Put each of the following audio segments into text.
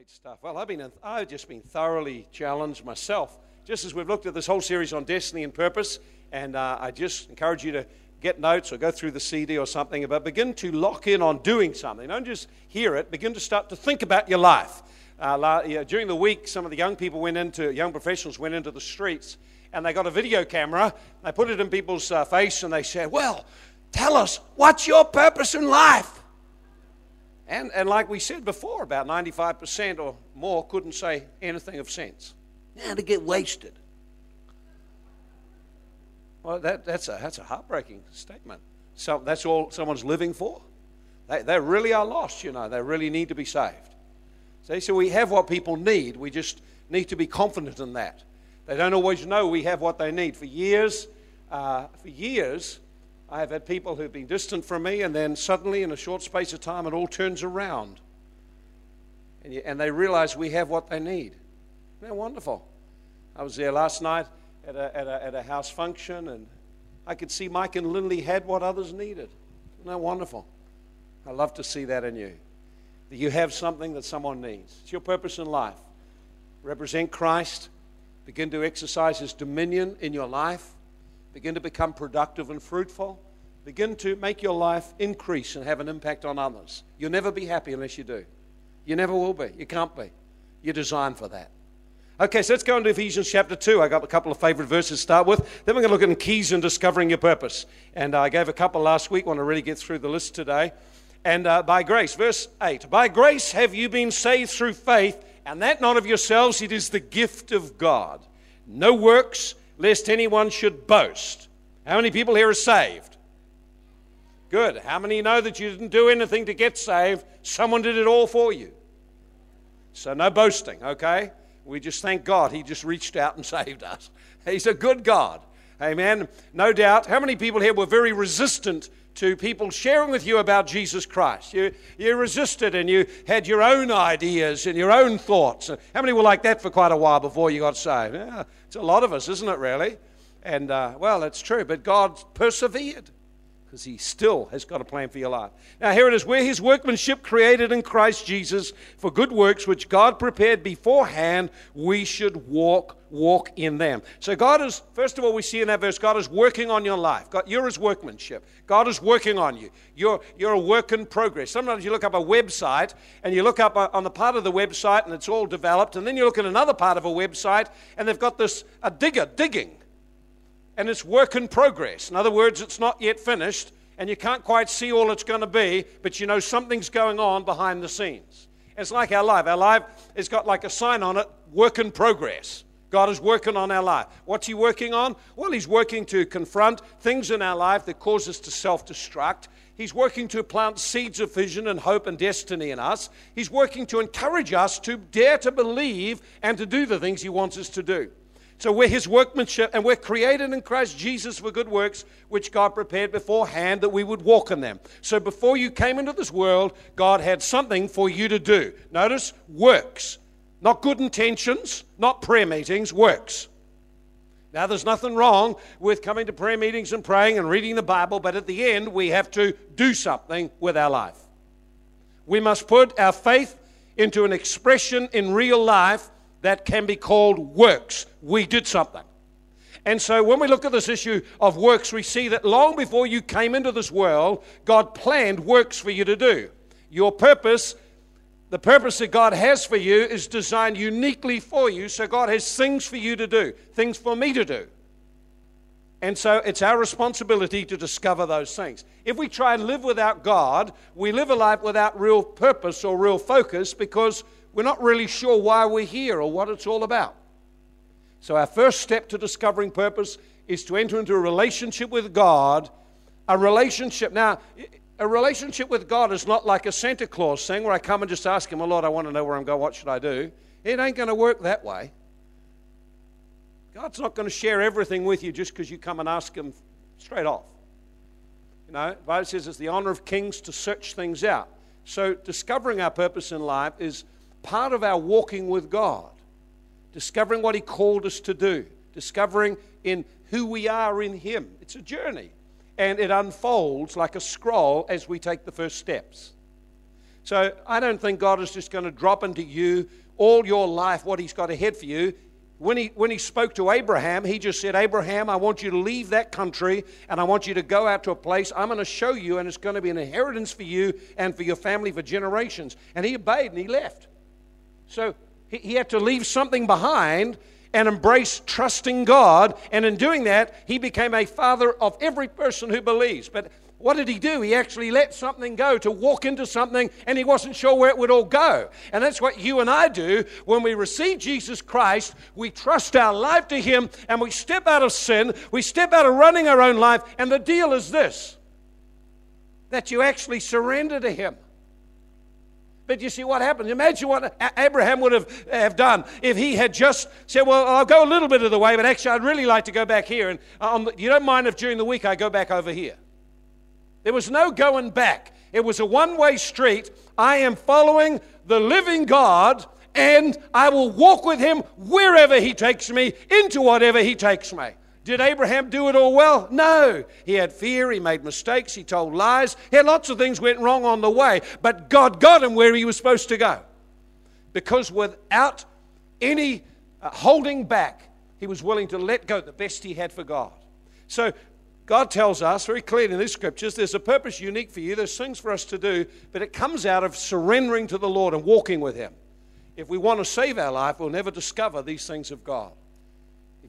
Great stuff. Well, I've been I've just been thoroughly challenged myself, just as we've looked at this whole series on destiny and purpose. And uh, I just encourage you to get notes or go through the CD or something, but begin to lock in on doing something. Don't just hear it. Begin to start to think about your life. Uh, during the week, some of the young people went into young professionals went into the streets, and they got a video camera. They put it in people's uh, face, and they said, "Well, tell us what's your purpose in life." And, and like we said before, about 95% or more couldn't say anything of sense. Yeah, to get wasted. Well, that, that's, a, that's a heartbreaking statement. So that's all someone's living for. They, they really are lost, you know. They really need to be saved. So, so we have what people need. We just need to be confident in that. They don't always know we have what they need. For years, uh, for years, I have had people who've been distant from me, and then suddenly, in a short space of time, it all turns around. And, you, and they realize we have what they need. Isn't that wonderful? I was there last night at a, at a, at a house function, and I could see Mike and Lindley had what others needed. Isn't that wonderful? I love to see that in you. That you have something that someone needs. It's your purpose in life. Represent Christ. Begin to exercise His dominion in your life Begin to become productive and fruitful. Begin to make your life increase and have an impact on others. You'll never be happy unless you do. You never will be. You can't be. You're designed for that. Okay, so let's go into Ephesians chapter 2. I got a couple of favorite verses to start with. Then we're going to look at keys in discovering your purpose. And I gave a couple last week. I want to really get through the list today. And uh, by grace, verse 8 By grace have you been saved through faith, and that not of yourselves, it is the gift of God. No works, lest anyone should boast. How many people here are saved? Good. How many know that you didn't do anything to get saved? Someone did it all for you. So, no boasting, okay? We just thank God He just reached out and saved us. He's a good God. Amen. No doubt. How many people here were very resistant to people sharing with you about Jesus Christ? You, you resisted and you had your own ideas and your own thoughts. How many were like that for quite a while before you got saved? Yeah, it's a lot of us, isn't it, really? And, uh, well, it's true, but God persevered because He still has got a plan for your life. Now, here it is we're His workmanship created in Christ Jesus for good works which God prepared beforehand, we should walk walk in them. So God is, first of all, we see in that verse, God is working on your life. God, you're his workmanship. God is working on you. You're, you're a work in progress. Sometimes you look up a website and you look up on the part of the website and it's all developed, and then you look at another part of a website and they've got this a digger digging. And it's work in progress. In other words, it's not yet finished, and you can't quite see all it's going to be, but you know something's going on behind the scenes. It's like our life. Our life has got like a sign on it work in progress. God is working on our life. What's He working on? Well, He's working to confront things in our life that cause us to self destruct. He's working to plant seeds of vision and hope and destiny in us. He's working to encourage us to dare to believe and to do the things He wants us to do. So we're His workmanship and we're created in Christ Jesus for good works, which God prepared beforehand that we would walk in them. So before you came into this world, God had something for you to do. Notice works. Not good intentions, not prayer meetings, works. Now, there's nothing wrong with coming to prayer meetings and praying and reading the Bible, but at the end, we have to do something with our life. We must put our faith into an expression in real life that can be called works. We did something. And so, when we look at this issue of works, we see that long before you came into this world, God planned works for you to do. Your purpose the purpose that God has for you is designed uniquely for you. So God has things for you to do, things for me to do. And so it's our responsibility to discover those things. If we try and live without God, we live a life without real purpose or real focus because we're not really sure why we're here or what it's all about. So, our first step to discovering purpose is to enter into a relationship with God. A relationship. Now, a relationship with God is not like a Santa Claus thing where I come and just ask Him, oh, Lord, I want to know where I'm going. What should I do? It ain't going to work that way. God's not going to share everything with you just because you come and ask Him straight off. You know, the Bible says it's the honor of kings to search things out. So, discovering our purpose in life is part of our walking with God, discovering what He called us to do, discovering in who we are in Him. It's a journey and it unfolds like a scroll as we take the first steps. So I don't think God is just going to drop into you all your life what He's got ahead for you. When he, when he spoke to Abraham, he just said, Abraham, I want you to leave that country and I want you to go out to a place I'm going to show you, and it's going to be an inheritance for you and for your family for generations. And he obeyed and he left. So he, he had to leave something behind and embrace trusting God. And in doing that, he became a father of every person who believes. But what did he do? He actually let something go to walk into something and he wasn't sure where it would all go. And that's what you and I do when we receive Jesus Christ. We trust our life to him and we step out of sin. We step out of running our own life. And the deal is this that you actually surrender to him. But you see what happens. Imagine what Abraham would have, have done if he had just said, Well, I'll go a little bit of the way, but actually, I'd really like to go back here. And um, you don't mind if during the week I go back over here. There was no going back. It was a one way street. I am following the living God, and I will walk with him wherever he takes me, into whatever he takes me. Did Abraham do it all well? No. He had fear, he made mistakes, he told lies, he had lots of things went wrong on the way, but God got him where he was supposed to go. Because without any uh, holding back, he was willing to let go the best he had for God. So God tells us very clearly in these scriptures there's a purpose unique for you, there's things for us to do, but it comes out of surrendering to the Lord and walking with Him. If we want to save our life, we'll never discover these things of God.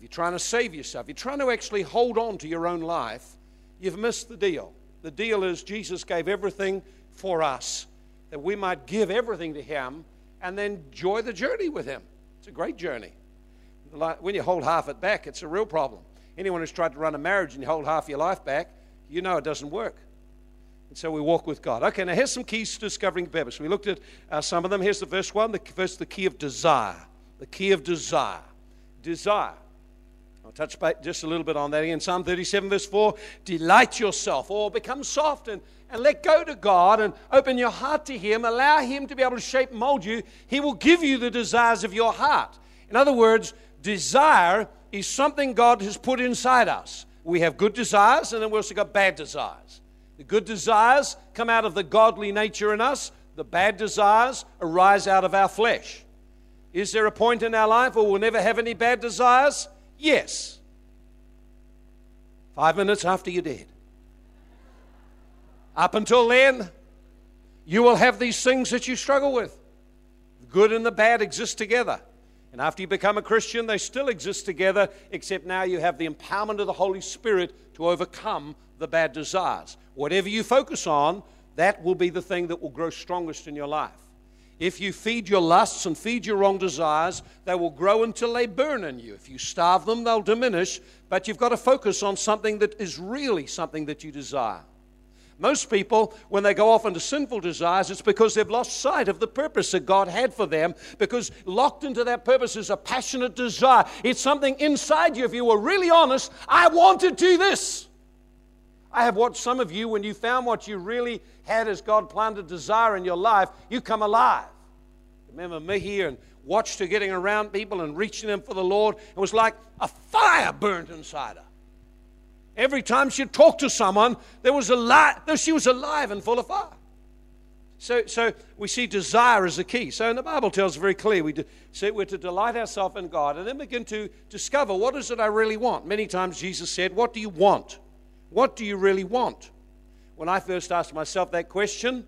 If you're trying to save yourself, you're trying to actually hold on to your own life, you've missed the deal. The deal is Jesus gave everything for us, that we might give everything to Him and then enjoy the journey with Him. It's a great journey. When you hold half it back, it's a real problem. Anyone who's tried to run a marriage and you hold half your life back, you know it doesn't work. And so we walk with God. Okay, now here's some keys to discovering purpose. We looked at uh, some of them. Here's the first one the first, the key of desire. The key of desire. Desire. I'll touch just a little bit on that again. Psalm 37, verse 4 Delight yourself, or become soft and, and let go to God and open your heart to Him. Allow Him to be able to shape mold you. He will give you the desires of your heart. In other words, desire is something God has put inside us. We have good desires, and then we also got bad desires. The good desires come out of the godly nature in us, the bad desires arise out of our flesh. Is there a point in our life where we'll never have any bad desires? Yes. Five minutes after you're dead. Up until then, you will have these things that you struggle with. The good and the bad exist together. And after you become a Christian, they still exist together, except now you have the empowerment of the Holy Spirit to overcome the bad desires. Whatever you focus on, that will be the thing that will grow strongest in your life. If you feed your lusts and feed your wrong desires, they will grow until they burn in you. If you starve them, they'll diminish, but you've got to focus on something that is really something that you desire. Most people, when they go off into sinful desires, it's because they've lost sight of the purpose that God had for them, because locked into that purpose is a passionate desire. It's something inside you. If you were really honest, I want to do this. I have watched some of you, when you found what you really had as God planned a desire in your life, you come alive. Remember me here and watched her getting around people and reaching them for the Lord. It was like a fire burned inside her. Every time she'd talk to someone, there was a light, she was alive and full of fire. So, so we see desire as a key. So, in the Bible tells very clearly we say we're to delight ourselves in God and then begin to discover what is it I really want. Many times Jesus said, What do you want? What do you really want? When I first asked myself that question,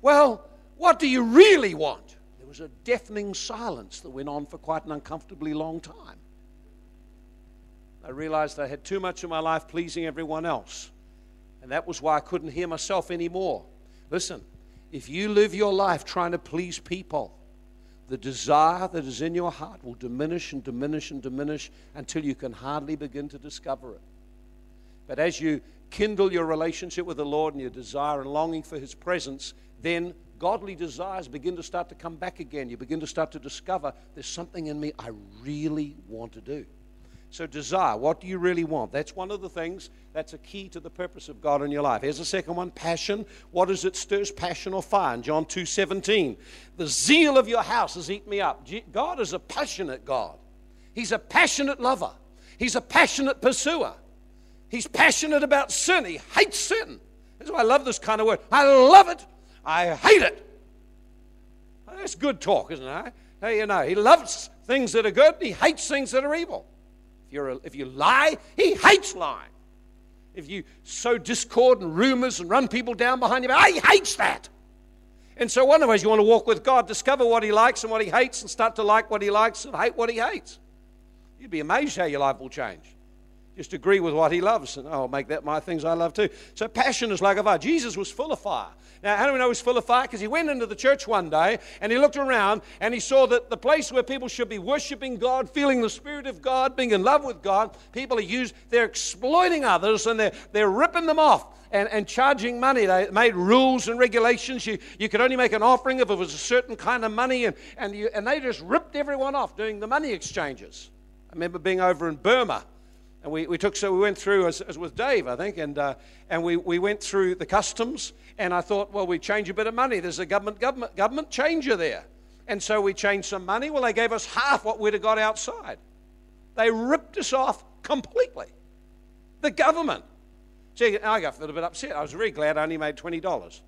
well, what do you really want? There was a deafening silence that went on for quite an uncomfortably long time. I realized I had too much of my life pleasing everyone else. And that was why I couldn't hear myself anymore. Listen, if you live your life trying to please people, the desire that is in your heart will diminish and diminish and diminish until you can hardly begin to discover it. But as you kindle your relationship with the Lord and your desire and longing for His presence, then godly desires begin to start to come back again. You begin to start to discover there's something in me I really want to do. So, desire, what do you really want? That's one of the things that's a key to the purpose of God in your life. Here's the second one passion. What is it stirs passion or fire? In John 2 17, the zeal of your house has eaten me up. God is a passionate God, He's a passionate lover, He's a passionate pursuer. He's passionate about sin, He hates sin. That's why I love this kind of word. I love it, I hate it. That's good talk, isn't it? Hey, you know, he loves things that are good, he hates things that are evil. If, you're a, if you lie, he hates lying. If you sow discord and rumors and run people down behind you, he hates that. And so, one of the ways you want to walk with God, discover what He likes and what He hates, and start to like what He likes and hate what He hates. You'd be amazed how your life will change. Just agree with what He loves, and I'll make that my things I love too. So, passion is like a fire. Jesus was full of fire. Now, how do we know he was full of fire? Because he went into the church one day and he looked around and he saw that the place where people should be worshiping God, feeling the Spirit of God, being in love with God, people are used, they're exploiting others and they're, they're ripping them off and, and charging money. They made rules and regulations. You, you could only make an offering if it was a certain kind of money, and, and, you, and they just ripped everyone off doing the money exchanges. I remember being over in Burma. And we, we took, so we went through, as, as with Dave, I think, and, uh, and we, we went through the customs. And I thought, well, we change a bit of money. There's a government, government, government changer there. And so we changed some money. Well, they gave us half what we'd have got outside. They ripped us off completely. The government. See, I got a little bit upset. I was really glad I only made $20.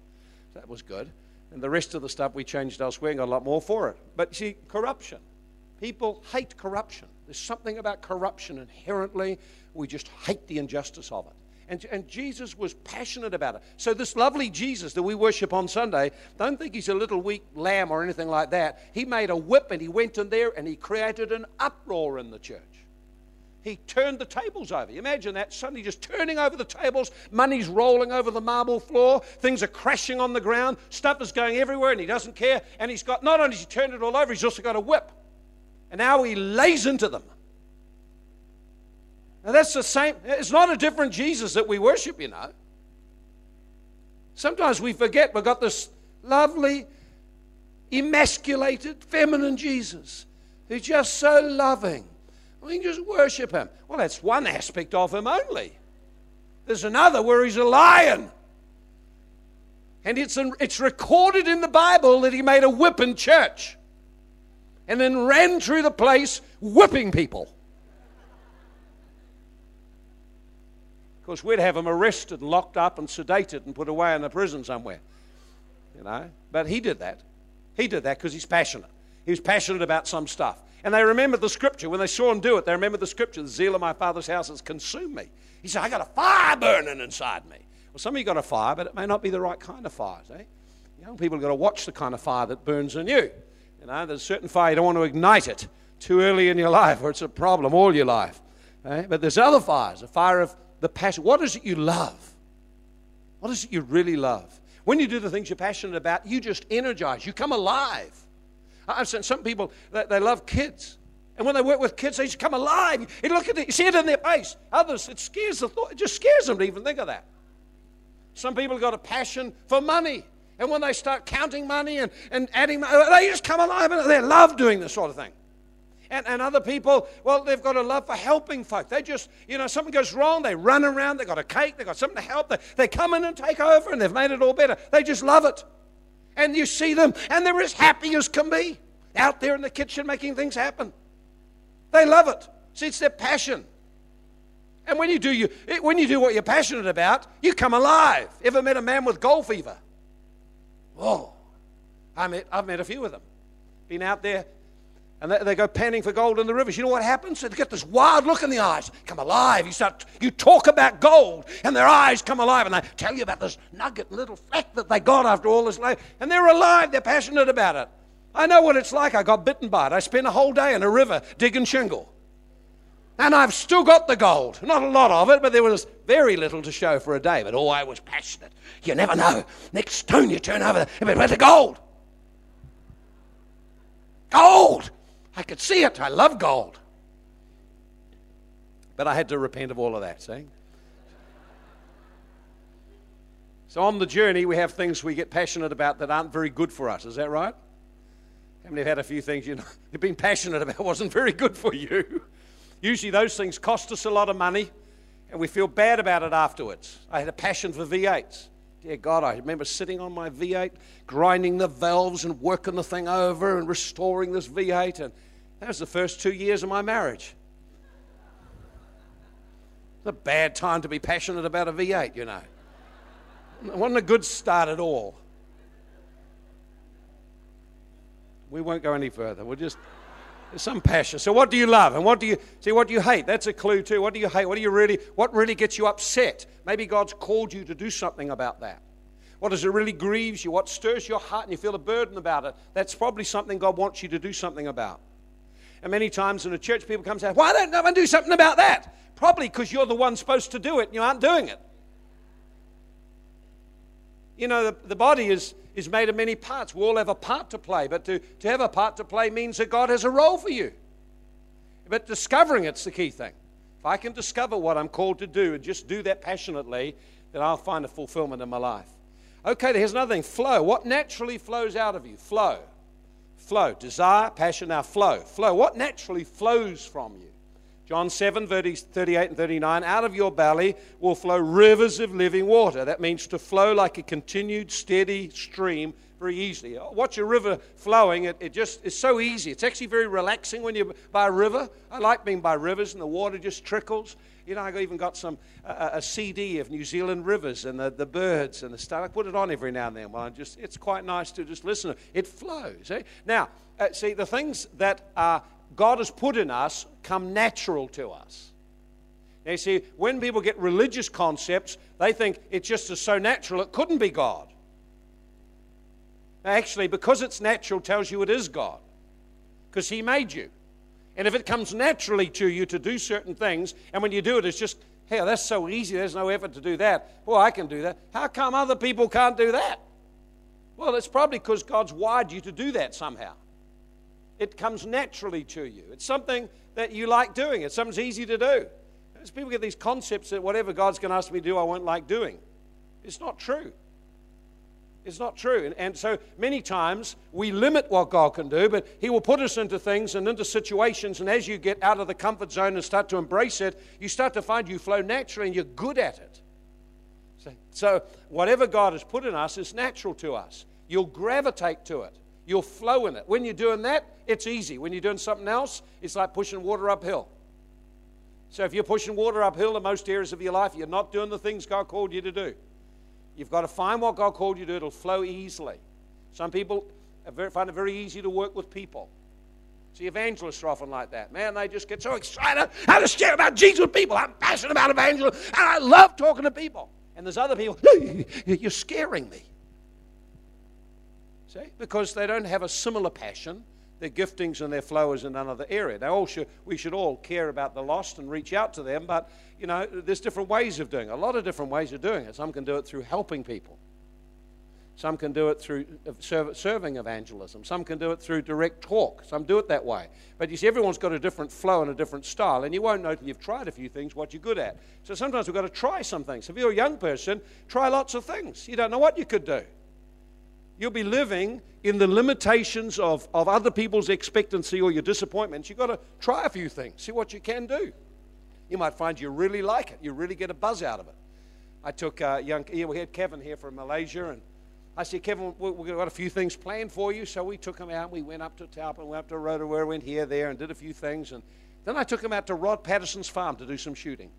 That was good. And the rest of the stuff we changed elsewhere and got a lot more for it. But see, corruption. People hate corruption. There's something about corruption inherently. We just hate the injustice of it. And, and, Jesus was passionate about it. So, this lovely Jesus that we worship on Sunday, don't think he's a little weak lamb or anything like that. He made a whip and he went in there and he created an uproar in the church. He turned the tables over. Imagine that, suddenly just turning over the tables, money's rolling over the marble floor, things are crashing on the ground, stuff is going everywhere, and he doesn't care. And he's got, not only has he turned it all over, he's also got a whip. And now he lays into them. Now that's the same, it's not a different Jesus that we worship, you know. Sometimes we forget we've got this lovely, emasculated, feminine Jesus who's just so loving we can just worship him. Well, that's one aspect of him only. There's another where he's a lion. And it's, it's recorded in the Bible that he made a whip in church and then ran through the place whipping people. Of course, we'd have him arrested and locked up and sedated and put away in a prison somewhere. You know? But he did that. He did that because he's passionate. He was passionate about some stuff. And they remembered the scripture. When they saw him do it, they remembered the scripture. The zeal of my father's house has consumed me. He said, I got a fire burning inside me. Well, some of you got a fire, but it may not be the right kind of fire. Eh? Young people have got to watch the kind of fire that burns in you. Know, there's a certain fire, you don't want to ignite it too early in your life, or it's a problem all your life. Eh? But there's other fires, a fire of the passion. What is it you love? What is it you really love? When you do the things you're passionate about, you just energize, you come alive. I've seen some people that they love kids. And when they work with kids, they just come alive. You look at it, you see it in their face. Others, it scares the thought, it just scares them to even think of that. Some people have got a passion for money. And when they start counting money and, and adding money, oh, they just come alive and they love doing this sort of thing. And, and other people, well, they've got a love for helping folk. They just, you know, something goes wrong, they run around, they've got a cake, they've got something to help, they, they come in and take over and they've made it all better. They just love it and you see them, and they're as happy as can be out there in the kitchen making things happen. They love it. See, it's their passion. And when you do you when you do what you're passionate about, you come alive. Ever met a man with gold fever? Oh, I met, I've met a few of them. Been out there and they, they, go panning for gold in the rivers. You know what happens? They get this wild look in the eyes, come alive. You start, you talk about gold, and their eyes come alive, and they tell you about this nugget, little fleck that they got after all this life, and they're alive. They're passionate about it. I know what it's like. I got bitten by it. I spent a whole day in a river digging shingle, and I've still got the gold. Not a lot of it, but there was very little to show for a day. But oh, I was passionate. You never know. Next stone you turn over, it was the gold. Gold. I could see it. I love gold. But I had to repent of all of that, see? So on the journey, we have things we get passionate about that aren't very good for us. Is that right? How many have had a few things you know, you've been passionate about wasn't very good for you? Usually those things cost us a lot of money and we feel bad about it afterwards. I had a passion for V8s. Dear God, I remember sitting on my V8, grinding the valves and working the thing over and restoring this V8. And that was the first two years of my marriage. It's a bad time to be passionate about a V8, you know. It wasn't a good start at all. We won't go any further. We'll just. Some passion. So, what do you love, and what do you see? What do you hate? That's a clue too. What do you hate? What do you really? What really gets you upset? Maybe God's called you to do something about that. What does it really grieves you? What stirs your heart, and you feel a burden about it? That's probably something God wants you to do something about. And many times in a church, people come and say, "Why don't no one do something about that?" Probably because you're the one supposed to do it, and you aren't doing it. You know, the, the body is is made of many parts. We all have a part to play, but to, to have a part to play means that God has a role for you. But discovering it's the key thing. If I can discover what I'm called to do and just do that passionately, then I'll find a fulfillment in my life. Okay, here's another thing flow. What naturally flows out of you? Flow. Flow. Desire, passion, now flow. Flow. What naturally flows from you? John 7, 38 and 39, out of your belly will flow rivers of living water. That means to flow like a continued, steady stream very easily. Watch a river flowing, it, it just is so easy. It's actually very relaxing when you're by a river. I like being by rivers and the water just trickles. You know, I even got some uh, a CD of New Zealand rivers and the, the birds and the stuff. I put it on every now and then. Well, I just it's quite nice to just listen. to. It flows. Eh? Now, uh, see the things that are God has put in us come natural to us. Now, you see, when people get religious concepts, they think it's just is so natural it couldn't be God. Actually, because it's natural tells you it is God, because He made you. And if it comes naturally to you to do certain things, and when you do it, it's just, hey, that's so easy, there's no effort to do that. Well, I can do that. How come other people can't do that? Well, it's probably because God's wired you to do that somehow. It comes naturally to you. It's something that you like doing. It's something easy to do. As people get these concepts that whatever God's going to ask me to do, I won't like doing. It's not true. It's not true. And, and, so many times we limit what God can do, but He will put us into things and into situations. And as you get out of the comfort zone and start to embrace it, you start to find you flow naturally and you're good at it. So, so whatever God has put in us is natural to us. You'll gravitate to it. You'll flow in it. When you're doing that, it's easy. When you're doing something else, it's like pushing water uphill. So if you're pushing water uphill in most areas of your life, you're not doing the things God called you to do. You've got to find what God called you to do. It'll flow easily. Some people find it very easy to work with people. See, evangelists are often like that. Man, they just get so excited. I just share about Jesus with people. I'm passionate about evangelism, and I love talking to people. And there's other people, you're scaring me. See? Because they don't have a similar passion. Their giftings and their flow is in another area. They all should, we should all care about the lost and reach out to them, but you know, there's different ways of doing it. A lot of different ways of doing it. Some can do it through helping people. Some can do it through uh, serving evangelism. Some can do it through direct talk. Some do it that way. But you see, everyone's got a different flow and a different style, and you won't know until you've tried a few things what you're good at. So sometimes we've got to try some things. If you're a young person, try lots of things. You don't know what you could do you'll be living in the limitations of, of other people's expectancy or your disappointments. You've got to try a few things, see what you can do. You might find you really like it, you really get a buzz out of it. I took uh, young, yeah, we had Kevin here from Malaysia, and I said, Kevin, we've got a few things planned for you. So we took him out, we went up to Taupo, went up to Rotorua, went here, there, and did a few things. And then I took him out to Rod Patterson's farm to do some shooting.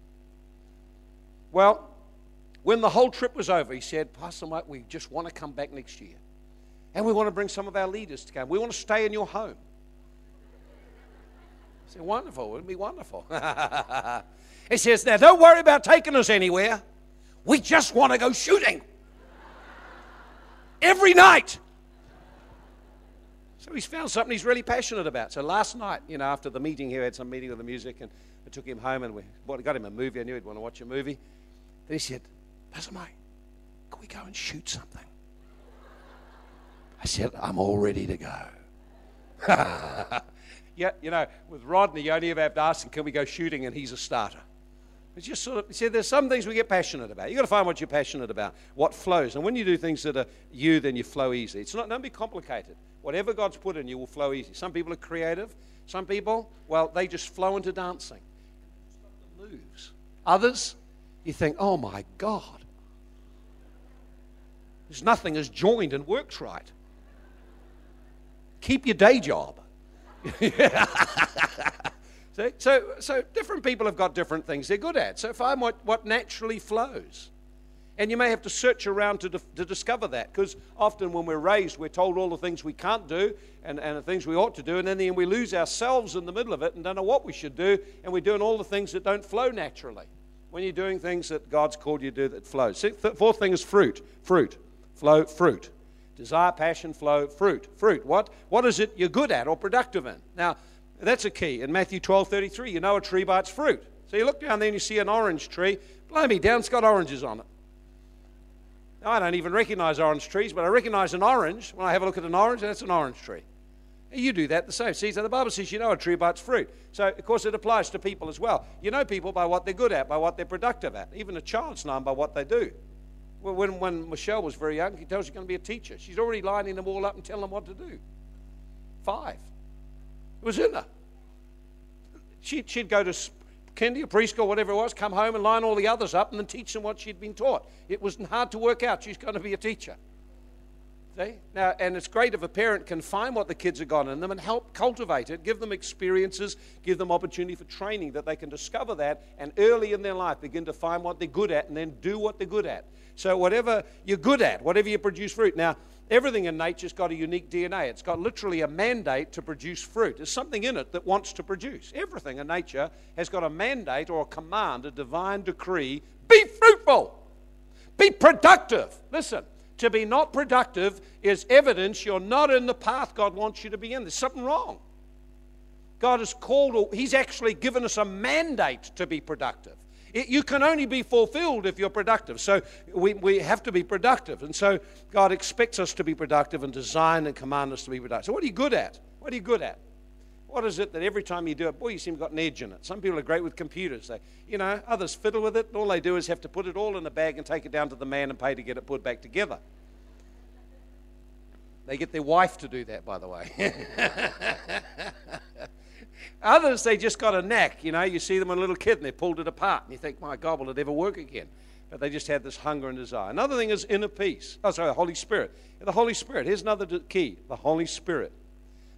Well, when the whole trip was over, he said, Pastor Mike, we just want to come back next year. And we want to bring some of our leaders to come. We want to stay in your home. I said, wonderful. It'd be wonderful. he says, now don't worry about taking us anywhere. We just want to go shooting. Every night. So he's found something he's really passionate about. So last night, you know, after the meeting here, I had some meeting with the music, and I took him home and we got him a movie. I knew he'd want to watch a movie. Then he said, Pastor Mike, can we go and shoot something? I said, I'm all ready to go. yeah, you know, with Rodney, you only ever have to ask him, can we go shooting? And he's a starter. It's just sort of, see, there's some things we get passionate about. You've got to find what you're passionate about, what flows. And when you do things that are you, then you flow easy. It's not, don't be complicated. Whatever God's put in you will flow easy. Some people are creative. Some people, well, they just flow into dancing. Moves. Others, you think, oh my God. There's nothing as joined and works right keep your day job. See? So, so different people have got different things they're good at. So find what, what naturally flows. And you may have to search around to, to discover that because often when we're raised, we're told all the things we can't do and, and the things we ought to do. And then we lose ourselves in the middle of it and don't know what we should do. And we're doing all the things that don't flow naturally when you're doing things that God's called you to do that flows. See, fourth thing is fruit. Fruit. Flow, fruit. Desire, passion, flow, fruit. Fruit. What, what is it you're good at or productive in? Now, that's a key. In Matthew 12 33, you know a tree by its fruit. So you look down there and you see an orange tree. Blimey, down it's got oranges on it. Now, I don't even recognize orange trees, but I recognize an orange when I have a look at an orange, and that's an orange tree. You do that the same. See, so the Bible says you know a tree by its fruit. So, of course, it applies to people as well. You know people by what they're good at, by what they're productive at. Even a child's known by what they do. When, when Michelle was very young, she tells she's going to be a teacher. She's already lining them all up and telling them what to do. Five. It was in her. She'd, she'd go to kindy or preschool, whatever it was, come home and line all the others up and then teach them what she'd been taught. It was hard to work out. She's going to be a teacher. See? Now, and it's great if a parent can find what the kids have got in them and help cultivate it, give them experiences, give them opportunity for training that they can discover that and early in their life begin to find what they're good at and then do what they're good at. So, whatever you're good at, whatever you produce fruit. Now, everything in nature's got a unique DNA. It's got literally a mandate to produce fruit. There's something in it that wants to produce. Everything in nature has got a mandate or a command, a divine decree be fruitful, be productive. Listen, to be not productive is evidence you're not in the path God wants you to be in. There's something wrong. God has called, He's actually given us a mandate to be productive. It, you can only be fulfilled if you're productive. So we, we have to be productive. And so God expects us to be productive and design and command us to be productive. So, what are you good at? What are you good at? What is it that every time you do it, boy, you seem to got an edge in it? Some people are great with computers. They, you know, others fiddle with it. All they do is have to put it all in a bag and take it down to the man and pay to get it put back together. They get their wife to do that, by the way. Others, they just got a knack. You know, you see them a little kid and they pulled it apart, and you think, my God, will it ever work again? But they just had this hunger and desire. Another thing is inner peace. Oh, sorry, the Holy Spirit. The Holy Spirit. Here's another key the Holy Spirit.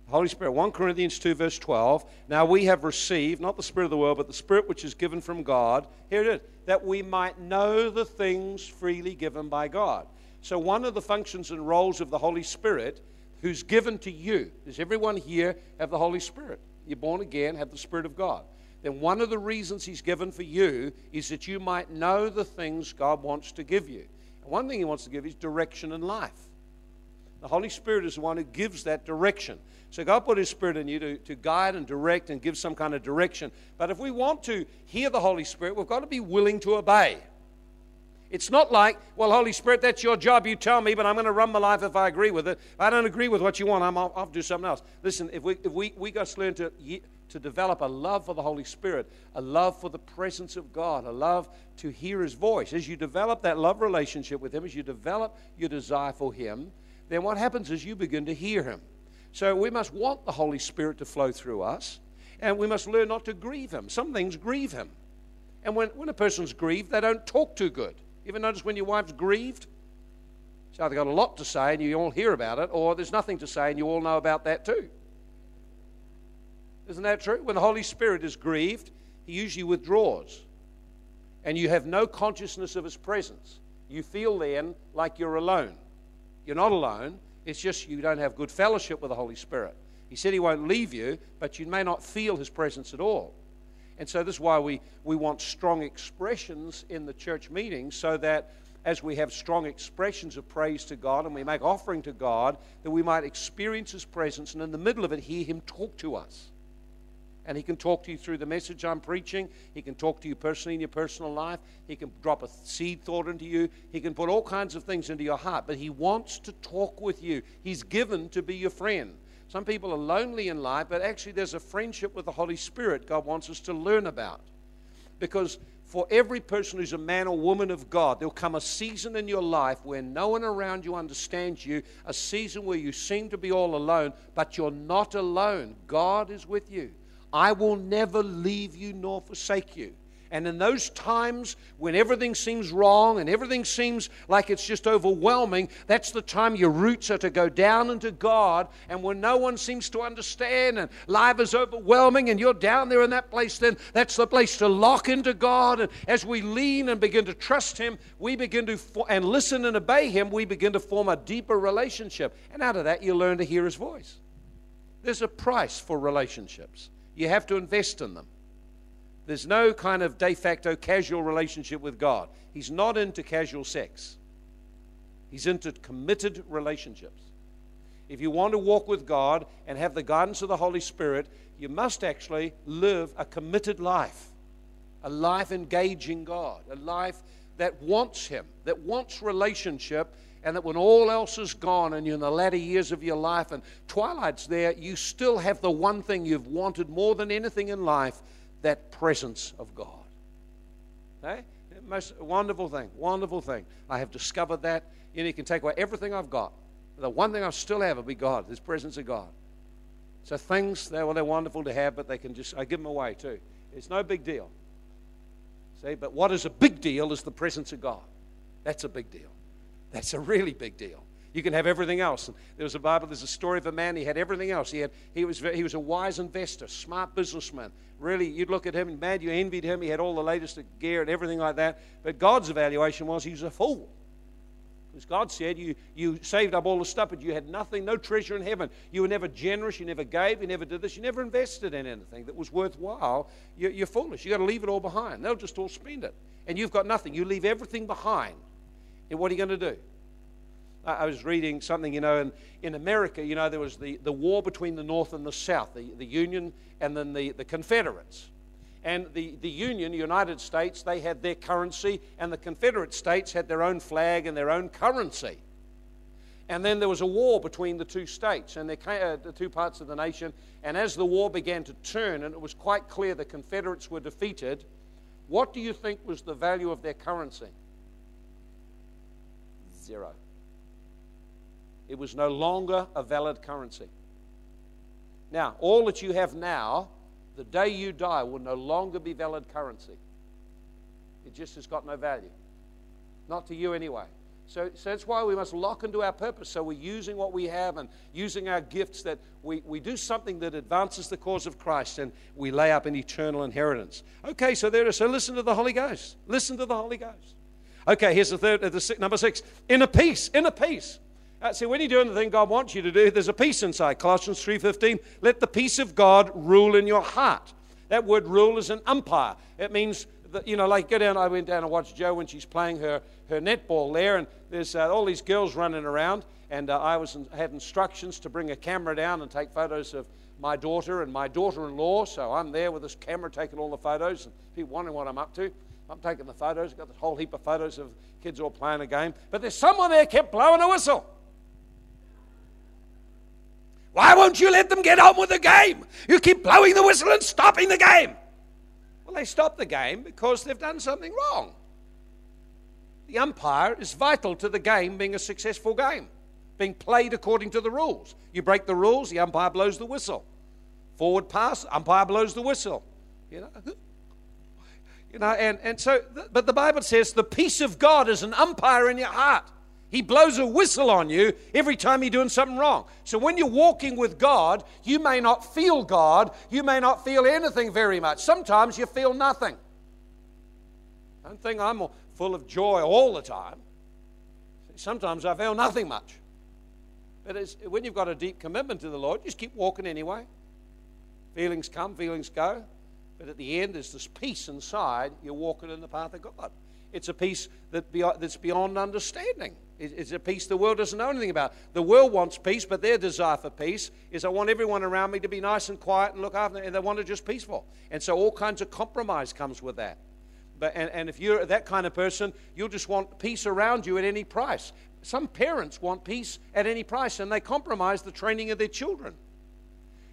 The Holy Spirit. 1 Corinthians 2, verse 12. Now we have received, not the Spirit of the world, but the Spirit which is given from God. Here it is. That we might know the things freely given by God. So, one of the functions and roles of the Holy Spirit, who's given to you, does everyone here have the Holy Spirit? You're born again, have the Spirit of God. Then one of the reasons He's given for you is that you might know the things God wants to give you. And one thing He wants to give is direction in life. The Holy Spirit is the one who gives that direction. So God put His Spirit in you to, to guide and direct and give some kind of direction. But if we want to hear the Holy Spirit, we've got to be willing to obey. It's not like, well, Holy Spirit, that's your job. You tell me, but I'm going to run my life if I agree with it. If I don't agree with what you want, I'm off, I'll do something else. Listen, if we, if we, we got to learn to, to develop a love for the Holy Spirit, a love for the presence of God, a love to hear His voice, as you develop that love relationship with Him, as you develop your desire for Him, then what happens is you begin to hear Him. So we must want the Holy Spirit to flow through us, and we must learn not to grieve Him. Some things grieve Him. And when, when a person's grieved, they don't talk too good. You ever notice when your wife's grieved? She's either got a lot to say and you all hear about it, or there's nothing to say and you all know about that too. Isn't that true? When the Holy Spirit is grieved, He usually withdraws. And you have no consciousness of His presence. You feel then like you're alone. You're not alone, it's just you don't have good fellowship with the Holy Spirit. He said He won't leave you, but you may not feel His presence at all. And so this is why we, we want strong expressions in the church meetings so that as we have strong expressions of praise to God and we make offering to God, that we might experience His presence and in the middle of it hear Him talk to us. And He can talk to you through the message I'm preaching. He can talk to you personally in your personal life. He can drop a seed thought into you. He can put all kinds of things into your heart. But He wants to talk with you. He's given to be your friend. Some people are lonely in life, but actually, there's a friendship with the Holy Spirit God wants us to learn about. Because for every person who's a man or woman of God, there'll come a season in your life where no one around you understands you, a season where you seem to be all alone, but you're not alone. God is with you. I will never leave you nor forsake you. And in those times when everything seems wrong and everything seems like it's just overwhelming, that's the time your roots are to go down into God. And when no one seems to understand and life is overwhelming and you're down there in that place, then that's the place to lock into God. And as we lean and begin to trust Him, we begin to, and listen and obey Him, we begin to form a deeper relationship. And out of that, you learn to hear His voice. There's a price for relationships, you have to invest in them. There's no kind of de facto casual relationship with God. He's not into casual sex, He's into committed relationships. If you want to walk with God and have the guidance of the Holy Spirit, you must actually live a committed life, a life engaging God, a life that wants Him, that wants relationship, and that when all else is gone and you're in the latter years of your life and twilight's there, you still have the one thing you've wanted more than anything in life that presence of God. Okay? Most wonderful thing, wonderful thing. I have discovered that. Know, you can take away everything I've got. The one thing I still have will be God, this presence of God. So things, they're, well, they're wonderful to have, but they can just, I give them away too. It's no big deal. See, but what is a big deal is the presence of God. That's a big deal. That's a really big deal. You can have everything else. And there was a Bible, there's a story of a man, he had everything else. He, had, he, was, he was a wise investor, smart businessman. Really, you'd look at him and man, you envied him. He had all the latest gear and everything like that. But God's evaluation was he was a fool. Because God said, you, you saved up all the stuff, but you had nothing, no treasure in heaven. You were never generous, you never gave, you never did this, you never invested in anything that was worthwhile. You're, you're foolish. You've got to leave it all behind. They'll just all spend it. And you've got nothing. You leave everything behind. And what are you going to do? I was reading something, you know, in, in America, you know, there was the, the war between the North and the South, the, the Union and then the, the Confederates. And the, the Union, United States, they had their currency, and the Confederate States had their own flag and their own currency. And then there was a war between the two states and came, uh, the two parts of the nation. And as the war began to turn, and it was quite clear the Confederates were defeated, what do you think was the value of their currency? Zero it was no longer a valid currency. Now, all that you have now, the day you die, will no longer be valid currency. It just has got no value. Not to you anyway. So, so that's why we must lock into our purpose. So we're using what we have and using our gifts that we, we do something that advances the cause of Christ and we lay up an eternal inheritance. Okay, so there is. So listen to the Holy Ghost. Listen to the Holy Ghost. Okay, here's the third, uh, the number six. Inner peace. Inner peace. See, when you're doing the thing God wants you to do, there's a peace inside. Colossians 3.15, let the peace of God rule in your heart. That word rule is an umpire. It means, that, you know, like go down, I went down and watched Joe when she's playing her, her netball there, and there's uh, all these girls running around, and uh, I was had instructions to bring a camera down and take photos of my daughter and my daughter-in-law, so I'm there with this camera taking all the photos, and people wondering what I'm up to. I'm taking the photos. I've got this whole heap of photos of kids all playing a game. But there's someone there kept blowing a whistle. Why won't you let them get on with the game? You keep blowing the whistle and stopping the game. Well, they stop the game because they've done something wrong. The umpire is vital to the game being a successful game, being played according to the rules. You break the rules, the umpire blows the whistle. Forward pass, umpire blows the whistle. You know, you know, and, and so, but the Bible says the peace of God is an umpire in your heart. He blows a whistle on you every time you're doing something wrong. So when you're walking with God, you may not feel God. You may not feel anything very much. Sometimes you feel nothing. I don't think I'm full of joy all the time. Sometimes I feel nothing much. But when you've got a deep commitment to the Lord, you just keep walking anyway. Feelings come, feelings go. But at the end, there's this peace inside. You're walking in the path of God. It's a peace that that's beyond understanding. It's a peace the world doesn't know anything about. The world wants peace, but their desire for peace is I want everyone around me to be nice and quiet and look after them, and they want it just peaceful. And so all kinds of compromise comes with that. But, and, and if you're that kind of person, you'll just want peace around you at any price. Some parents want peace at any price, and they compromise the training of their children.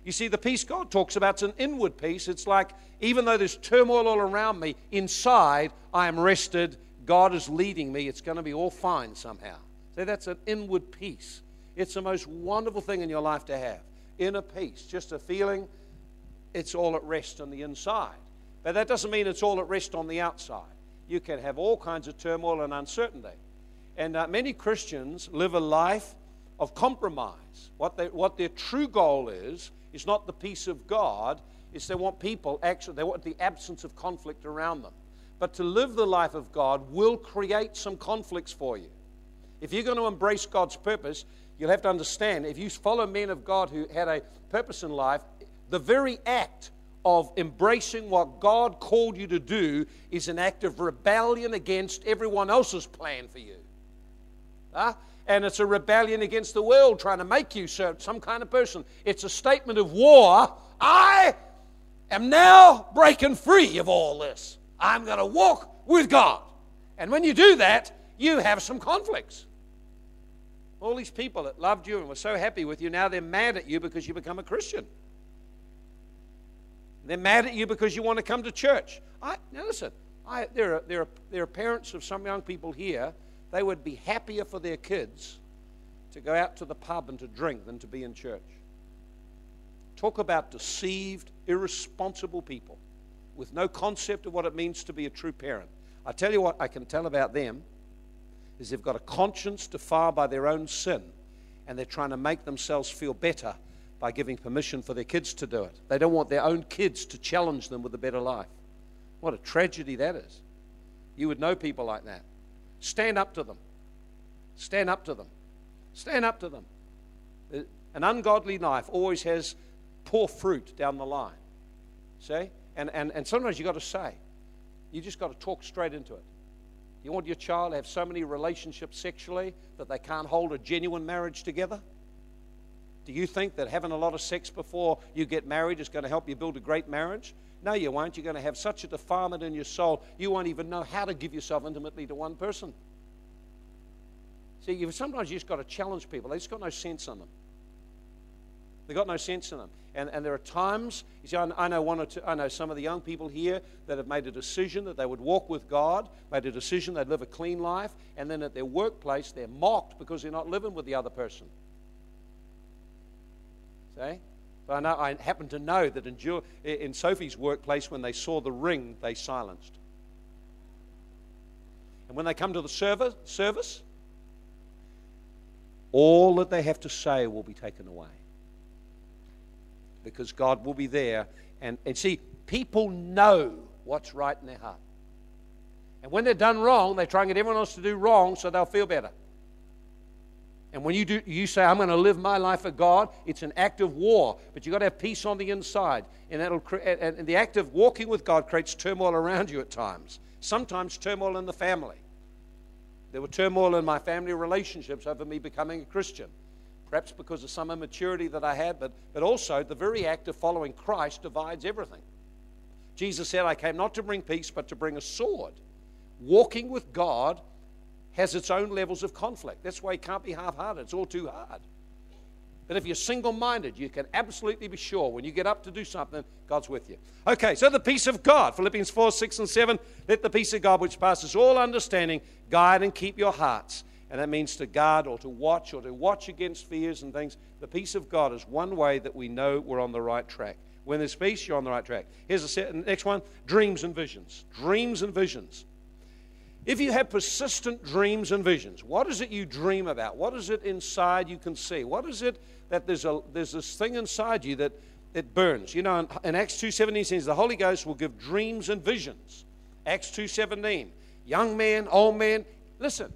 You see, the peace God talks about is an inward peace. It's like, even though there's turmoil all around me, inside I am rested God is leading me, it's going to be all fine somehow. So that's an inward peace. It's the most wonderful thing in your life to have. Inner peace, just a feeling it's all at rest on the inside. But that doesn't mean it's all at rest on the outside. You can have all kinds of turmoil and uncertainty. And uh, many Christians live a life of compromise. What, they, what their true goal is, is not the peace of God, it's they want people, actually, they want the absence of conflict around them. But to live the life of God will create some conflicts for you. If you're going to embrace God's purpose, you'll have to understand if you follow men of God who had a purpose in life, the very act of embracing what God called you to do is an act of rebellion against everyone else's plan for you. Huh? And it's a rebellion against the world trying to make you some kind of person. It's a statement of war. I am now breaking free of all this. I'm going to walk with God. And when you do that, you have some conflicts. All these people that loved you and were so happy with you, now they're mad at you because you become a Christian. They're mad at you because you want to come to church. I, now, listen, I, there, are, there, are, there are parents of some young people here, they would be happier for their kids to go out to the pub and to drink than to be in church. Talk about deceived, irresponsible people with no concept of what it means to be a true parent. I tell you what I can tell about them is they've got a conscience defiled by their own sin and they're trying to make themselves feel better by giving permission for their kids to do it. They don't want their own kids to challenge them with a better life. What a tragedy that is. You would know people like that. Stand up to them. Stand up to them. Stand up to them. Uh, an ungodly life always has poor fruit down the line. See? And, and, and sometimes you've got to say, you just got to talk straight into it. You want your child to have so many relationships sexually that they can't hold a genuine marriage together? Do you think that having a lot of sex before you get married is going to help you build a great marriage? No, you won't. You're going to have such a defilement in your soul, you won't even know how to give yourself intimately to one person. See, you, sometimes you just got to challenge people. They just got no sense in them. They've got no sense in them. And, and there are times, you see, I, know one or two, I know some of the young people here that have made a decision that they would walk with God, made a decision they'd live a clean life, and then at their workplace they're mocked because they're not living with the other person. See? So I, know, I happen to know that in, in Sophie's workplace, when they saw the ring, they silenced. And when they come to the service, service, all that they have to say will be taken away. Because God will be there. And, and see, people know what's right in their heart. And when they're done wrong, they try and get everyone else to do wrong so they'll feel better. And when you, do, you say, I'm going to live my life for God, it's an act of war. But you've got to have peace on the inside. And, that'll, and the act of walking with God creates turmoil around you at times. Sometimes turmoil in the family. There were turmoil in my family relationships over me becoming a Christian. Perhaps because of some immaturity that I had, but, but also the very act of following Christ divides everything. Jesus said, I came not to bring peace, but to bring a sword. Walking with God has its own levels of conflict. That's why you can't be half hearted, it's all too hard. But if you're single minded, you can absolutely be sure when you get up to do something, God's with you. Okay, so the peace of God, Philippians 4, 6, and 7. Let the peace of God, which passes all understanding, guide and keep your hearts. And that means to guard or to watch or to watch against fears and things. The peace of God is one way that we know we're on the right track. When there's peace, you're on the right track. Here's the next one dreams and visions. Dreams and visions. If you have persistent dreams and visions, what is it you dream about? What is it inside you can see? What is it that there's, a, there's this thing inside you that it burns? You know, in, in Acts 2.17 says the Holy Ghost will give dreams and visions. Acts 2.17, young man, old man, listen.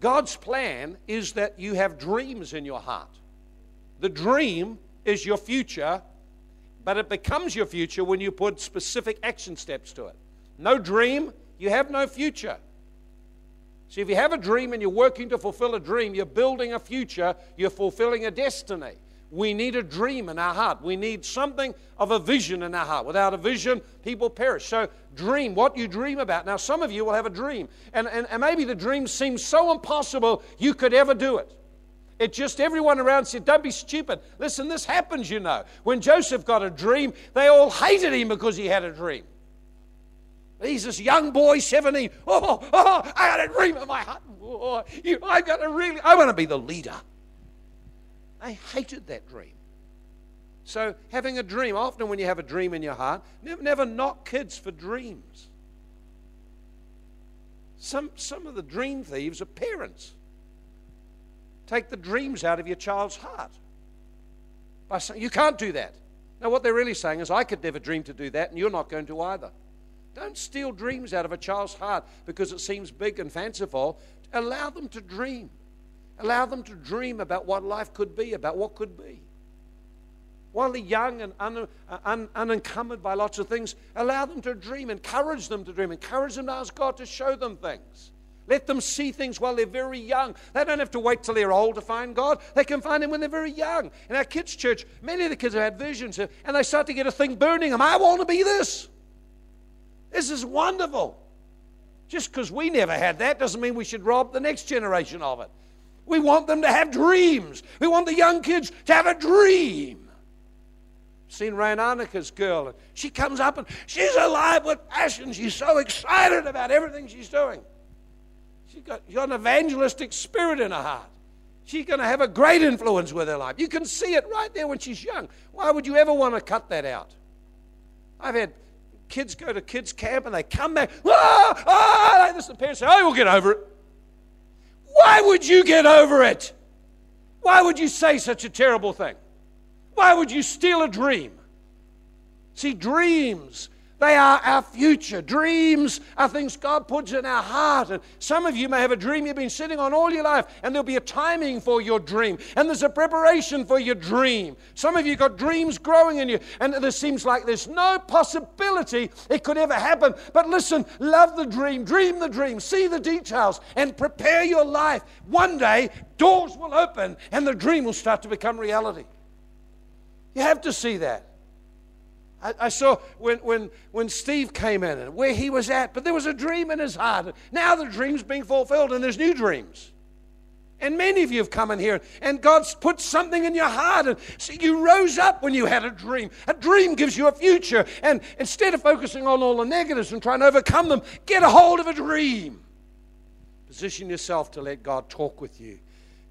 God's plan is that you have dreams in your heart. The dream is your future, but it becomes your future when you put specific action steps to it. No dream, you have no future. See, if you have a dream and you're working to fulfill a dream, you're building a future, you're fulfilling a destiny. We need a dream in our heart. We need something of a vision in our heart. Without a vision, people perish. So, dream what you dream about. Now, some of you will have a dream, and, and, and maybe the dream seems so impossible you could ever do it. It just everyone around said, Don't be stupid. Listen, this happens, you know. When Joseph got a dream, they all hated him because he had a dream. He's this young boy, 17. Oh, oh, oh I got a dream in my heart. Oh, you, I got a really, I want to be the leader. They hated that dream. So, having a dream, often when you have a dream in your heart, never, never knock kids for dreams. Some, some of the dream thieves are parents. Take the dreams out of your child's heart. By saying, you can't do that. Now, what they're really saying is, I could never dream to do that, and you're not going to either. Don't steal dreams out of a child's heart because it seems big and fanciful. Allow them to dream. Allow them to dream about what life could be, about what could be. While they're young and un, uh, un, unencumbered by lots of things, allow them to dream. Encourage them to dream. Encourage them to ask God to show them things. Let them see things while they're very young. They don't have to wait till they're old to find God. They can find Him when they're very young. In our kids' church, many of the kids have had visions and they start to get a thing burning them. I want to be this. This is wonderful. Just because we never had that doesn't mean we should rob the next generation of it. We want them to have dreams. We want the young kids to have a dream. Seen Rain Annika's girl, and she comes up and she's alive with passion. She's so excited about everything she's doing. She's got, she's got an evangelistic spirit in her heart. She's going to have a great influence with her life. You can see it right there when she's young. Why would you ever want to cut that out? I've had kids go to kids' camp and they come back, ah, ah, like the parents say, oh, we'll get over it. Why would you get over it? Why would you say such a terrible thing? Why would you steal a dream? See, dreams they are our future. Dreams are things God puts in our heart. And some of you may have a dream you've been sitting on all your life, and there'll be a timing for your dream, and there's a preparation for your dream. Some of you got dreams growing in you, and there seems like there's no possibility it could ever happen. But listen, love the dream, dream the dream, see the details, and prepare your life. One day, doors will open, and the dream will start to become reality. You have to see that. I, I, saw when, when, when Steve came in and where he was at, but there was a dream in his heart. Now the dream's being fulfilled and there's new dreams. And many of you have come in here and God's put something in your heart. And so you rose up when you had a dream. A dream gives you a future. And instead of focusing on all the negatives and trying to overcome them, get a hold of a dream. Position yourself to let God talk with you.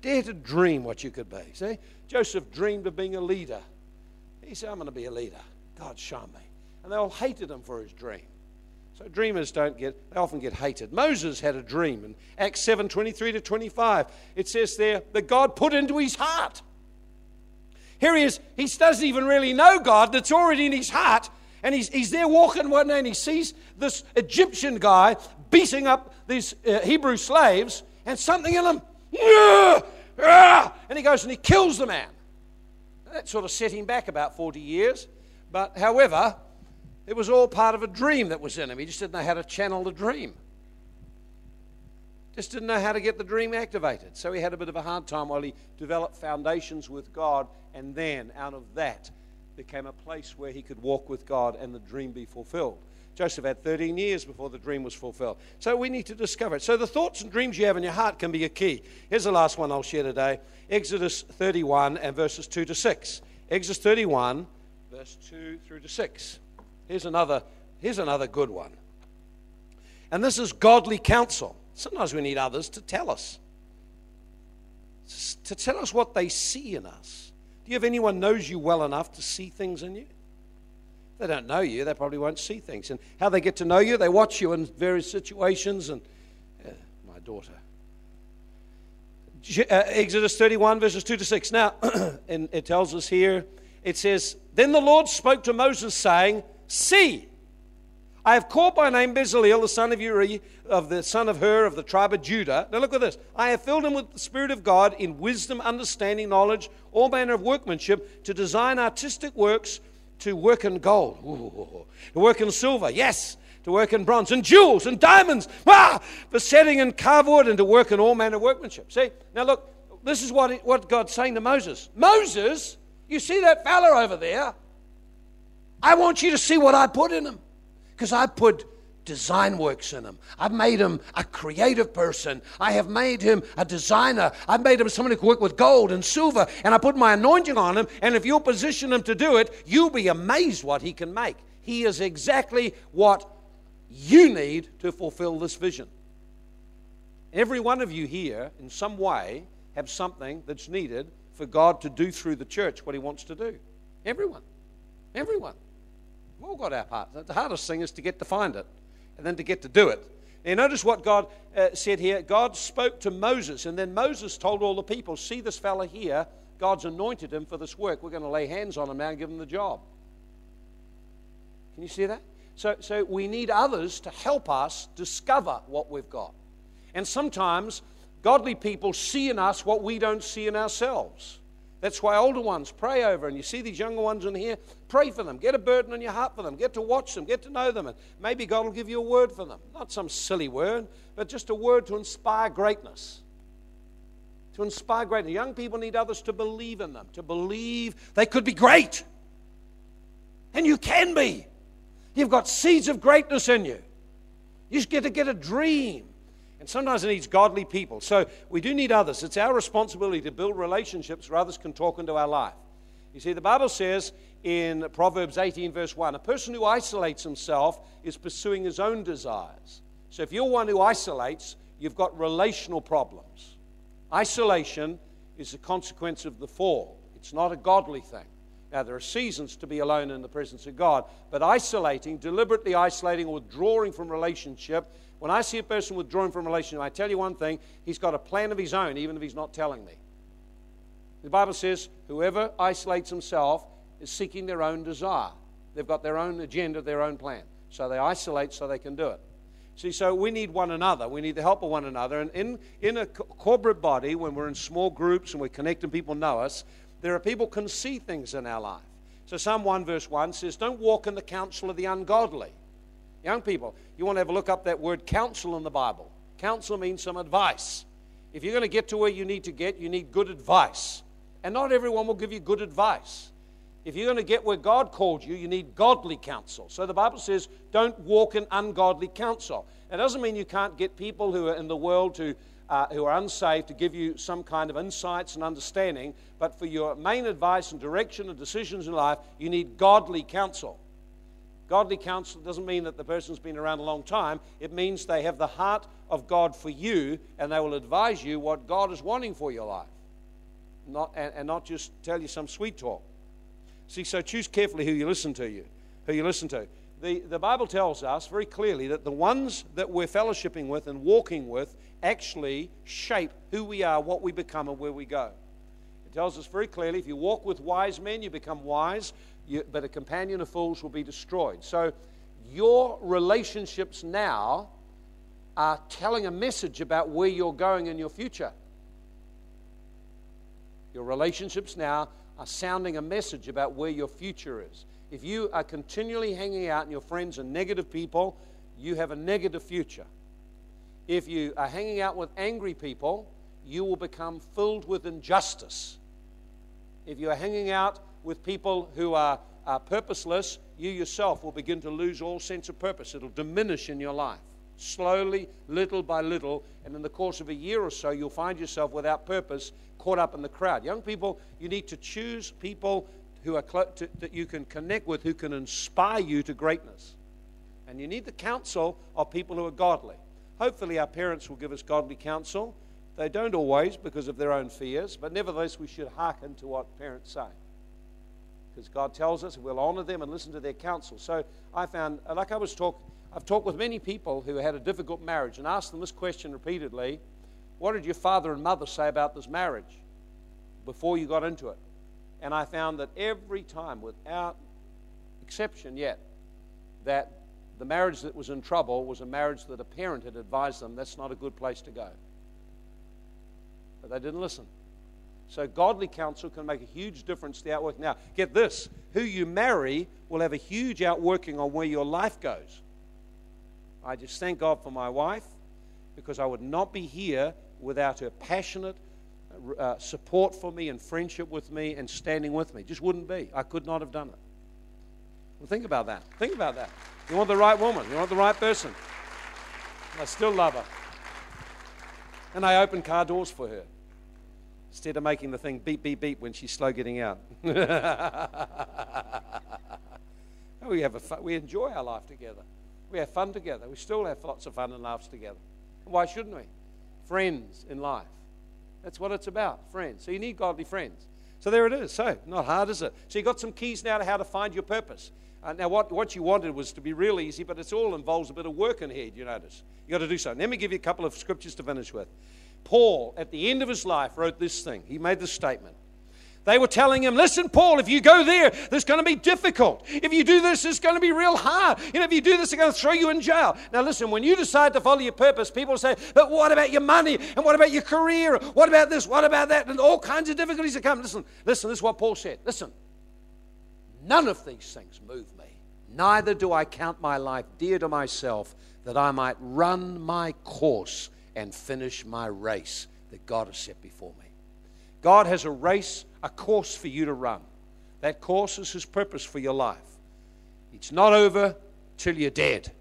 Dare to dream what you could be. See? Joseph dreamed of being a leader. He said, I'm going to be a leader. God, show me. And they all hated him for his dream. So dreamers don't get, they often get hated. Moses had a dream in Acts 7 23 to 25. It says there that God put into his heart. Here he is, he doesn't even really know God that's already in his heart. And he's, he's there walking one day and he sees this Egyptian guy beating up these uh, Hebrew slaves and something in him. And he goes and he kills the man. That sort of set him back about 40 years. But however, it was all part of a dream that was in him. He just didn't know how to channel the dream. Just didn't know how to get the dream activated. So he had a bit of a hard time while he developed foundations with God, and then out of that became a place where he could walk with God and the dream be fulfilled. Joseph had 13 years before the dream was fulfilled. So we need to discover it. So the thoughts and dreams you have in your heart can be a key. Here's the last one I'll share today Exodus 31 and verses 2 to 6. Exodus 31 verse 2 through to 6. Here's another, here's another good one. And this is godly counsel. Sometimes we need others to tell us, to tell us what they see in us. Do you have anyone knows you well enough to see things in you? They don't know you, they probably won't see things. And how they get to know you, they watch you in various situations. And uh, my daughter. Uh, Exodus 31, verses 2 to 6. Now, and it tells us here, it says, then the Lord spoke to Moses, saying, See, I have called by name Bezaleel, the son of Uri, of the son of Hur, of the tribe of Judah. Now look at this. I have filled him with the Spirit of God in wisdom, understanding, knowledge, all manner of workmanship, to design artistic works, to work in gold, Ooh. to work in silver, yes, to work in bronze, and jewels, and diamonds, ah, for setting and carve wood, and to work in all manner of workmanship. See, now look, this is what, what God's saying to Moses. Moses, you see that fella over there? I want you to see what I put in him. Because I put design works in him. I've made him a creative person. I have made him a designer. I've made him someone who can work with gold and silver. And I put my anointing on him. And if you'll position him to do it, you'll be amazed what he can make. He is exactly what you need to fulfill this vision. Every one of you here, in some way, have something that's needed for God to do through the church what He wants to do. Everyone. Everyone. We've all got our part. The hardest thing is to get to find it and then to get to do it. And notice what God uh, said here. God spoke to Moses, and then Moses told all the people, See this fella here. God's anointed him for this work. We're going to lay hands on him now and give him the job. Can you see that? So, so we need others to help us discover what we've got. And sometimes godly people see in us what we don't see in ourselves. That's why older ones pray over, and you see these younger ones in here, pray for them. Get a burden on your heart for them. Get to watch them. Get to know them. And maybe God will give you a word for them. Not some silly word, but just a word to inspire greatness. To inspire greatness. Young people need others to believe in them, to believe they could be great. And you can be. You've got seeds of greatness in you. You just get to get a dream. And sometimes it needs godly people. So we do need others. It's our responsibility to build relationships where others can talk into our life. You see, the Bible says in Proverbs 18, verse 1, a person who isolates himself is pursuing his own desires. So if you're one who isolates, you've got relational problems. Isolation is a consequence of the fall, it's not a godly thing. Now, there are seasons to be alone in the presence of God, but isolating, deliberately isolating withdrawing from relationship when I see a person withdrawing from a relationship, I tell you one thing, he's got a plan of his own, even if he's not telling me. The Bible says, whoever isolates himself is seeking their own desire. They've got their own agenda, their own plan. So they isolate so they can do it. See, so we need one another. We need the help of one another. And in, in a corporate body, when we're in small groups and we're connecting, people know us, there are people can see things in our life. So Psalm 1 verse 1 says, Don't walk in the counsel of the ungodly. Young people, you want to have a look up that word counsel in the Bible. Counsel means some advice. If you're going to get to where you need to get, you need good advice. And not everyone will give you good advice. If you're going to get where God called you, you need godly counsel. So the Bible says, don't walk in ungodly counsel. It doesn't mean you can't get people who are in the world to, uh, who are unsaved to give you some kind of insights and understanding, but for your main advice and direction and decisions in life, you need godly counsel. Godly counsel doesn't mean that the person's been around a long time. It means they have the heart of God for you and they will advise you what God is wanting for your life. Not, and, and not just tell you some sweet talk. See, so choose carefully who you listen to you, who you listen to. The, the Bible tells us very clearly that the ones that we're fellowshipping with and walking with actually shape who we are, what we become, and where we go. It tells us very clearly if you walk with wise men, you become wise you, but a companion of fools will be destroyed. So your relationships now are telling a message about where you're going in your future. Your relationships now are sounding a message about where your future is. If you are continually hanging out and your friends are negative people, you have a negative future. If you are hanging out with angry people, you will become filled with injustice. If you are hanging out with people who are, are purposeless, you yourself will begin to lose all sense of purpose. It'll diminish in your life. Slowly, little by little, and in the course of a year or so, you'll find yourself without purpose, caught up in the crowd. Young people, you need to choose people who are to, that you can connect with, who can inspire you to greatness. And you need the counsel of people who are godly. Hopefully, our parents will give us godly counsel. They don't always because of their own fears, but nevertheless, we should hearken to what parents say because God tells us we'll honor them and listen to their counsel. So I found, uh, like I was talking, I've talked with many people who had a difficult marriage and asked them this question repeatedly What did your father and mother say about this marriage before you got into it? And I found that every time, without exception yet, that the marriage that was in trouble was a marriage that a parent had advised them that's not a good place to go. But they didn't listen. So, godly counsel can make a huge difference to the outworking. Now, get this who you marry will have a huge outworking on where your life goes. I just thank God for my wife because I would not be here without her passionate uh, support for me and friendship with me and standing with me. Just wouldn't be. I could not have done it. Well, think about that. Think about that. You want the right woman, you want the right person. I still love her. And I open car doors for her instead of making the thing beep, beep, beep when she's slow getting out. we, have a fun, we enjoy our life together. We have fun together. We still have lots of fun and laughs together. Why shouldn't we? Friends in life. That's what it's about, friends. So you need godly friends. So there it is. So, not hard, is it? So, you got some keys now to how to find your purpose. Uh, now, what, what you wanted was to be real easy, but it all involves a bit of work in here, you notice. You've got to do something. Let me give you a couple of scriptures to finish with. Paul, at the end of his life, wrote this thing. He made this statement. They were telling him, listen, Paul, if you go there, there's going to be difficult. If you do this, it's going to be real hard. You know, if you do this, they're going to throw you in jail. Now, listen, when you decide to follow your purpose, people say, but what about your money? And what about your career? What about this? What about that? And all kinds of difficulties that come. Listen, listen, this is what Paul said. Listen, none of these things move me. Neither do I count my life dear to myself that I might run my course and finish my race that God has set before me. God has a race, a course for you to run. That course is His purpose for your life. It's not over till you're dead.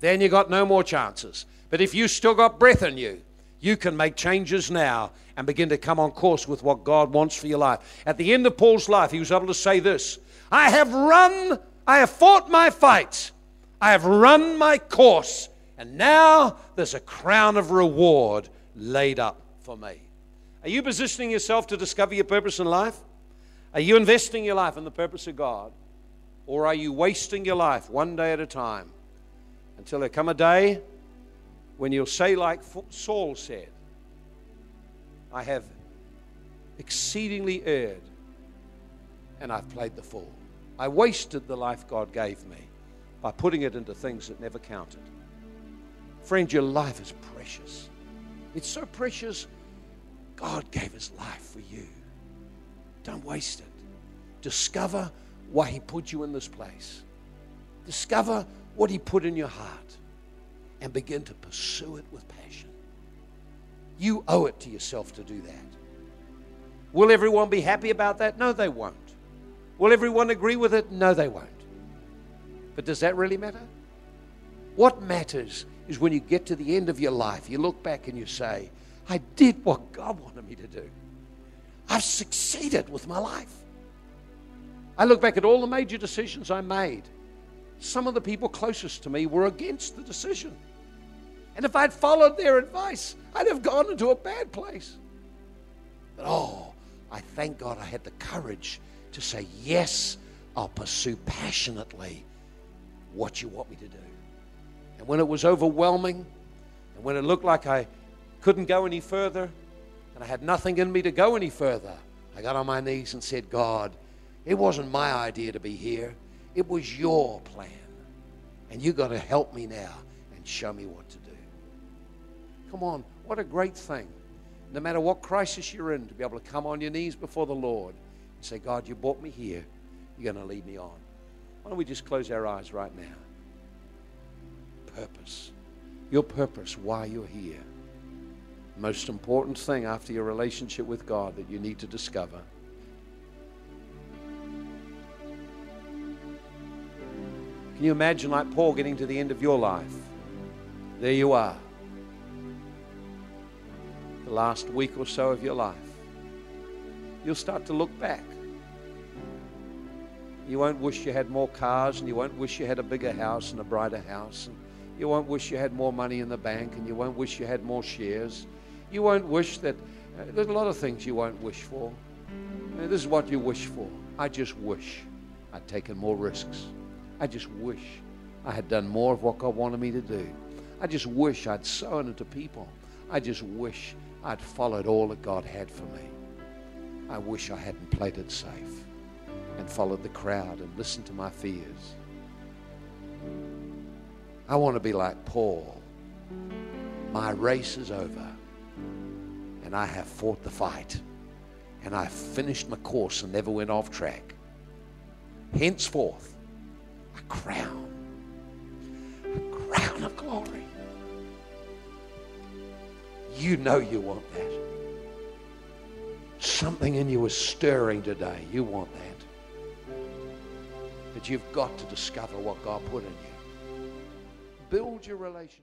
Then you got no more chances. But if you still got breath in you, you can make changes now and begin to come on course with what God wants for your life. At the end of Paul's life, he was able to say this I have run I have fought my fight. I have run my course. And now there's a crown of reward laid up for me. Are you positioning yourself to discover your purpose in life? Are you investing your life in the purpose of God? Or are you wasting your life one day at a time until there come a day when you'll say, like Saul said, I have exceedingly erred and I've played the fool. I wasted the life God gave me by putting it into things that never counted. Friend, your life is precious. It's so precious, God gave his life for you. Don't waste it. Discover why he put you in this place. Discover what he put in your heart and begin to pursue it with passion. You owe it to yourself to do that. Will everyone be happy about that? No, they won't. Will everyone agree with it? No, they won't. But does that really matter? What matters is when you get to the end of your life, you look back and you say, I did what God wanted me to do. I've succeeded with my life. I look back at all the major decisions I made. Some of the people closest to me were against the decision. And if I'd followed their advice, I'd have gone into a bad place. But oh, I thank God I had the courage to say, Yes, I'll pursue passionately what you want me to do. And when it was overwhelming, and when it looked like I couldn't go any further, and I had nothing in me to go any further, I got on my knees and said, God, it wasn't my idea to be here, it was your plan. And you got to help me now and show me what to do. Come on, what a great thing. No matter what crisis you're in, to be able to come on your knees before the Lord and Say, God, you brought me here. You're going to lead me on. Why don't we just close our eyes right now? Purpose. Your purpose, why you're here. Most important thing after your relationship with God that you need to discover. Can you imagine, like Paul, getting to the end of your life? There you are. The last week or so of your life. You'll start to look back you won't wish you had more cars, and you won't wish you had a bigger house and a brighter house. And you won't wish you had more money in the bank, and you won't wish you had more shares. You won't wish that. Uh, there's a lot of things you won't wish for. And this is what you wish for. I just wish I'd taken more risks. I just wish I had done more of what God wanted me to do. I just wish I'd sown into people. I just wish I'd followed all that God had for me. I wish I hadn't played it safe and followed the crowd and listened to my fears. I want to be like Paul. My race is over, and I have fought the fight, and I finished my course and never went off track. Henceforth, a crown, a crown of glory. You know you want that. Something in you is stirring today. You want that. But you've got to discover what God put in you. Build your relationship.